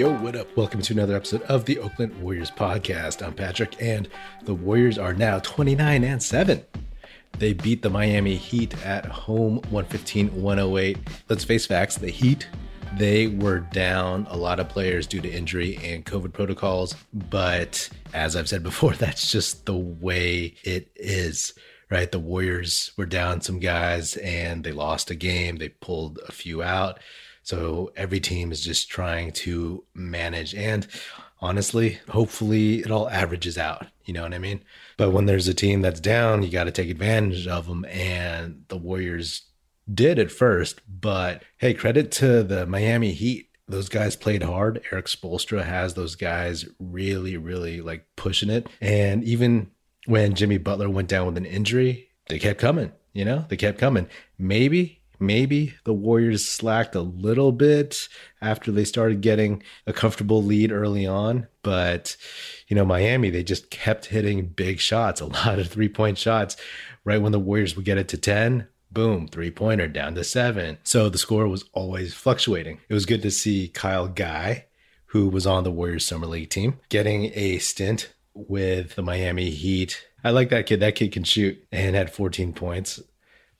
Yo, what up? Welcome to another episode of the Oakland Warriors podcast. I'm Patrick, and the Warriors are now 29 and 7. They beat the Miami Heat at home 115 108. Let's face facts the Heat, they were down a lot of players due to injury and COVID protocols. But as I've said before, that's just the way it is right? The Warriors were down some guys and they lost a game. They pulled a few out. So every team is just trying to manage. And honestly, hopefully it all averages out. You know what I mean? But when there's a team that's down, you got to take advantage of them. And the Warriors did at first. But hey, credit to the Miami Heat. Those guys played hard. Erik Spoelstra has those guys really, really like pushing it. And even when Jimmy Butler went down with an injury, they kept coming. You know, they kept coming. Maybe maybe the Warriors slacked a little bit after they started getting a comfortable lead early on. But, you know, Miami, they just kept hitting big shots, a lot of three point shots. Right when the Warriors would get it to 10, boom, three pointer down to seven. So the score was always fluctuating. It was good to see Kyle Guy, who was on the Warriors Summer League team, getting a stint with the Miami Heat. I like that kid. That kid can shoot and had 14 points.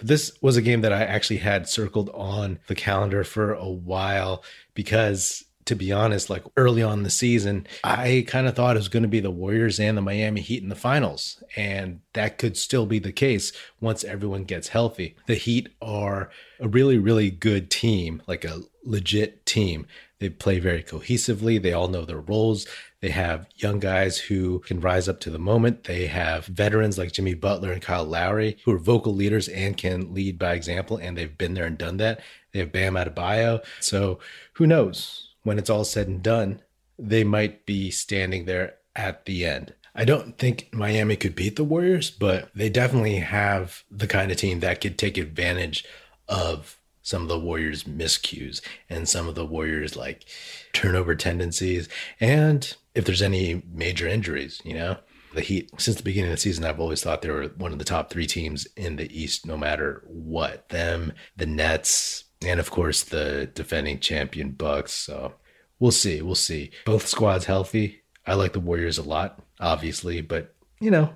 This was a game that I actually had circled on the calendar for a while because to be honest, like early on the season, I kind of thought it was going to be the Warriors and the Miami Heat in the finals. And that could still be the case once everyone gets healthy. The Heat are a really, really good team, like a legit team. They play very cohesively. They all know their roles. They have young guys who can rise up to the moment. They have veterans like Jimmy Butler and Kyle Lowry who are vocal leaders and can lead by example. And they've been there and done that. They have Bam Adebayo. So who knows when it's all said and done, they might be standing there at the end. I don't think Miami could beat the Warriors, but they definitely have the kind of team that could take advantage of some of the Warriors' miscues and some of the Warriors' like turnover tendencies. And if there's any major injuries, you know, the Heat, since the beginning of the season, I've always thought they were one of the top three teams in the East, no matter what. Them, the Nets, and of course the defending champion Bucks. So we'll see. We'll see. Both squads healthy. I like the Warriors a lot, obviously, but you know,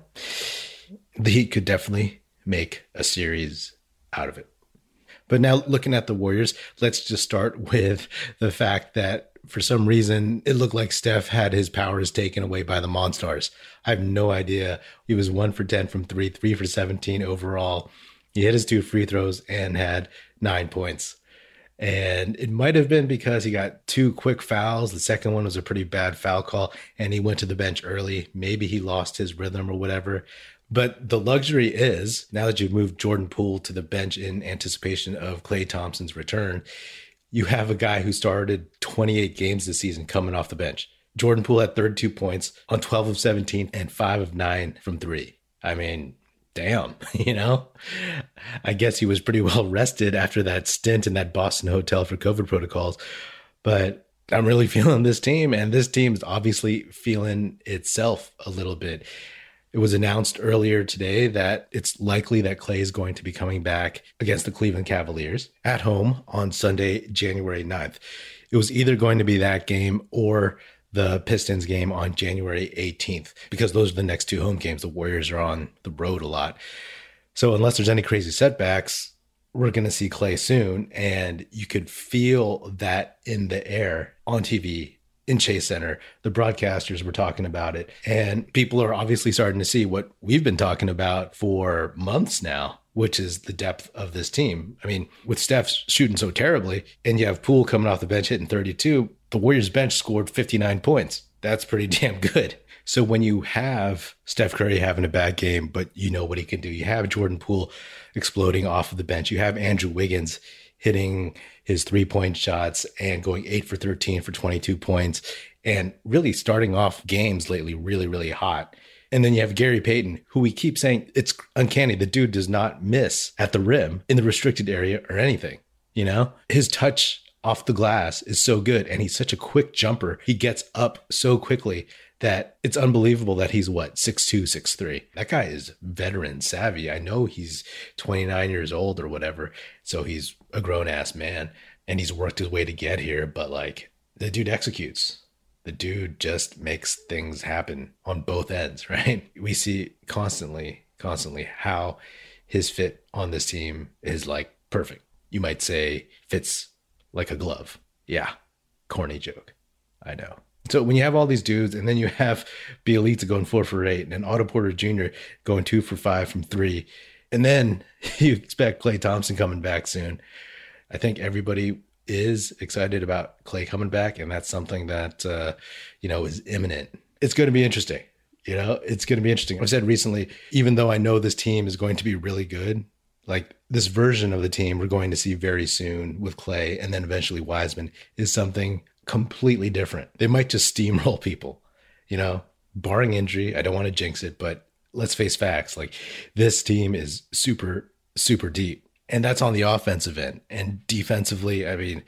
the Heat could definitely make a series out of it. But now looking at the Warriors, let's just start with the fact that for some reason it looked like Steph had his powers taken away by the Monstars. I have no idea. He was one for 10 from three, three for 17 overall. He hit his two free throws and had nine points. And it might have been because he got two quick fouls. The second one was a pretty bad foul call, and he went to the bench early. Maybe he lost his rhythm or whatever. But the luxury is now that you've moved Jordan Poole to the bench in anticipation of Klay Thompson's return, you have a guy who started 28 games this season coming off the bench. Jordan Poole had 32 points on 12 of 17 and 5 of 9 from 3. I mean, damn, you know? I guess he was pretty well rested after that stint in that Boston hotel for COVID protocols. But I'm really feeling this team, and this team is obviously feeling itself a little bit. It was announced earlier today that it's likely that Klay is going to be coming back against the Cleveland Cavaliers at home on Sunday, January 9th. It was either going to be that game or the Pistons game on January 18th because those are the next two home games. The Warriors are on the road a lot. So, unless there's any crazy setbacks, we're going to see Klay soon. And you could feel that in the air on TV in Chase Center. The broadcasters were talking about it, and people are obviously starting to see what we've been talking about for months now, which is the depth of this team. I mean, with Steph shooting so terribly, and you have Poole coming off the bench hitting 32, the Warriors bench scored 59 points. That's pretty damn good. So when you have Steph Curry having a bad game, but you know what he can do, you have Jordan Poole exploding off of the bench, you have Andrew Wiggins hitting his three point shots and going eight for 13 for 22 points and really starting off games lately really, really hot. And then you have Gary Payton, who we keep saying it's uncanny. The dude does not miss at the rim in the restricted area or anything. You know, his touch off the glass is so good and he's such a quick jumper. He gets up so quickly that it's unbelievable that he's what, six two, six three. That guy is veteran savvy. I know he's 29 years old or whatever. So he's a grown ass man and he's worked his way to get here. But like, the dude executes. The dude just makes things happen on both ends, right? We see constantly, constantly how his fit on this team is like perfect. You might say fits like a glove. Yeah, corny joke. I know. So when you have all these dudes, and then you have Bjelica going four for eight, and Otto Porter Jr. going two for five from three, and then you expect Klay Thompson coming back soon. I think everybody is excited about Klay coming back, and that's something that uh, you know is imminent. It's going to be interesting. You know, it's going to be interesting. I've said recently, even though I know this team is going to be really good, like this version of the team we're going to see very soon with Klay and then eventually Wiseman is something completely different. They might just steamroll people, you know, barring injury. I don't want to jinx it, but let's face facts. Like this team is super, super deep. And that's on the offensive end. And defensively, I mean,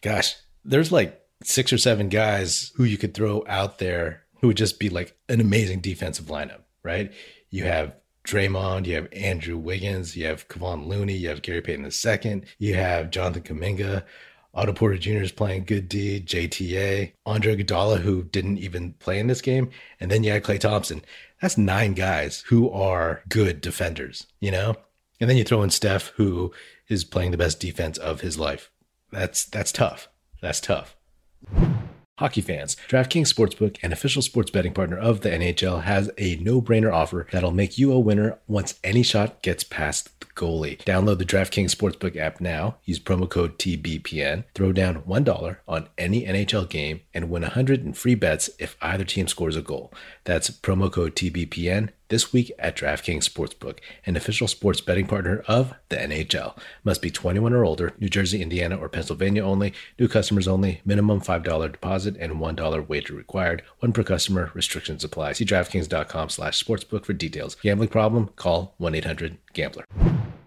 gosh, there's like six or seven guys who you could throw out there who would just be like an amazing defensive lineup, right? You have Draymond, you have Andrew Wiggins, you have Kevon Looney, you have Gary Payton II, you have Jonathan Kuminga, Otto Porter Jr. is playing good D, JTA, Andre Iguodala, who didn't even play in this game, and then you had Klay Thompson. That's nine guys who are good defenders, you know? And then you throw in Steph, who is playing the best defense of his life. That's that's tough. That's tough. Hockey fans, DraftKings Sportsbook, an official sports betting partner of the NHL, has a no brainer offer that'll make you a winner once any shot gets past the goalie. Download the DraftKings Sportsbook app now, use promo code TBPN, throw down $1 on any NHL game, and win 100 in free bets if either team scores a goal. That's promo code TBPN this week at DraftKings Sportsbook, an official sports betting partner of the NHL. Must be 21 or older, New Jersey, Indiana, or Pennsylvania only. New customers only. Minimum $5 deposit and $1 wager required. One per customer. Restrictions apply. See DraftKings.com slash sportsbook for details. Gambling problem? Call 1-800-GAMBLER.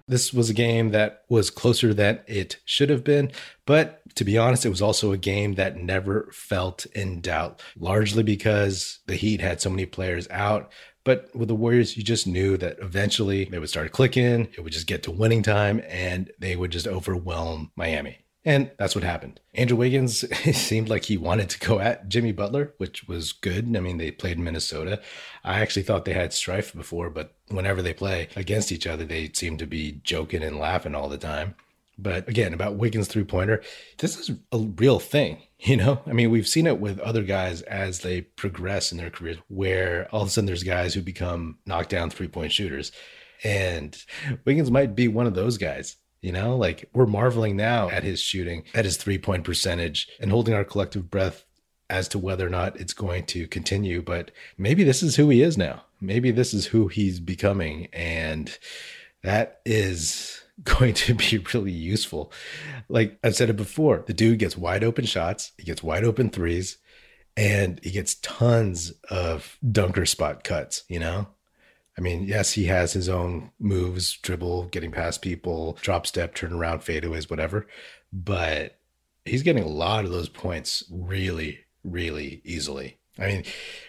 This was a game that was closer than it should have been, but to be honest, it was also a game that never felt in doubt, largely because the Heat had so many players out. But with the Warriors, you just knew that eventually they would start clicking, it would just get to winning time, and they would just overwhelm Miami. And that's what happened. Andrew Wiggins seemed like he wanted to go at Jimmy Butler, which was good. I mean, they played Minnesota. I actually thought they had strife before, but whenever they play against each other, they seem to be joking and laughing all the time. But again, about Wiggins three pointer, this is a real thing. You know, I mean, we've seen it with other guys as they progress in their careers, where all of a sudden there's guys who become knockdown three point shooters. And Wiggins might be one of those guys. You know, like we're marveling now at his shooting, at his three point percentage, and holding our collective breath as to whether or not it's going to continue. But maybe this is who he is now. Maybe this is who he's becoming. And that is going to be really useful. Like I've said it before, the dude gets wide open shots, he gets wide open threes, and he gets tons of dunker spot cuts, you know? I mean, yes, he has his own moves, dribble, getting past people, drop step, turn around, fadeaways, whatever. But he's getting a lot of those points really, really easily. I mean,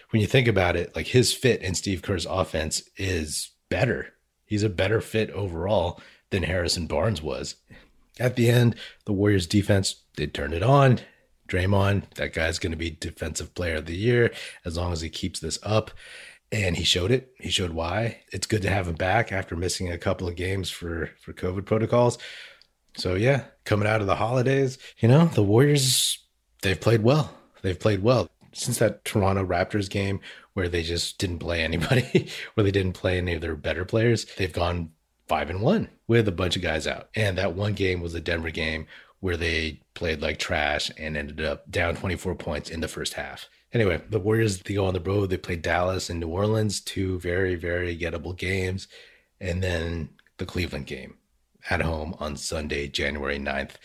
when you think about it, like his fit in Steve Kerr's offense is better. He's a better fit overall than Harrison Barnes was. At the end, the Warriors defense, they turned it on. Draymond, that guy's going to be defensive player of the year as long as he keeps this up. And he showed it. He showed why. It's good to have him back after missing a couple of games for for COVID protocols. So yeah, coming out of the holidays, you know, the Warriors they've played well. They've played well since that Toronto Raptors game where they just didn't play anybody, where they didn't play any of their better players. They've gone five and one with a bunch of guys out. And that one game was the Denver game where they played like trash and ended up down 24 points in the first half. Anyway, the Warriors, they go on the road. They play Dallas and New Orleans, two very, very gettable games. And then the Cleveland game at home on Sunday, January 9th.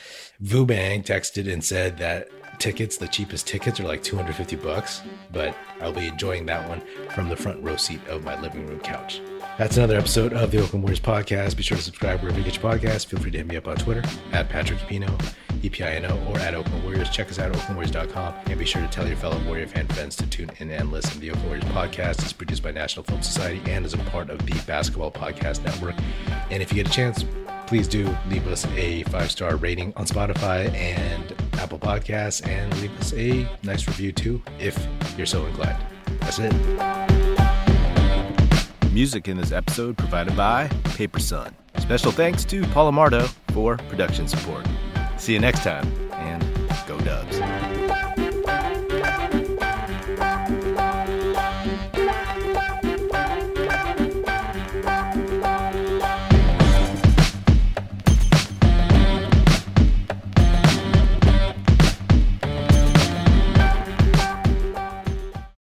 Vu Bang texted and said that tickets, the cheapest tickets are like 250 bucks, but I'll be enjoying that one from the front row seat of my living room couch. That's another episode of the Oakland Warriors podcast. Be sure to subscribe wherever you get your podcast. Feel free to hit me up on Twitter at Patrick Epino, EPINO, or at Oakland Warriors. Check us out at oaklandwarriors.com. And be sure to tell your fellow Warrior fan friends to tune in and listen. To the Oakland Warriors podcast is produced by National Film Society and is a part of the Basketball Podcast Network. And if you get a chance, please do leave us a five star rating on Spotify and Apple Podcasts and leave us a nice review too, if you're so inclined. That's it. Music in this episode provided by Paper Sun. Special thanks to Paul Amardo for production support. See you next time, and go Dubs.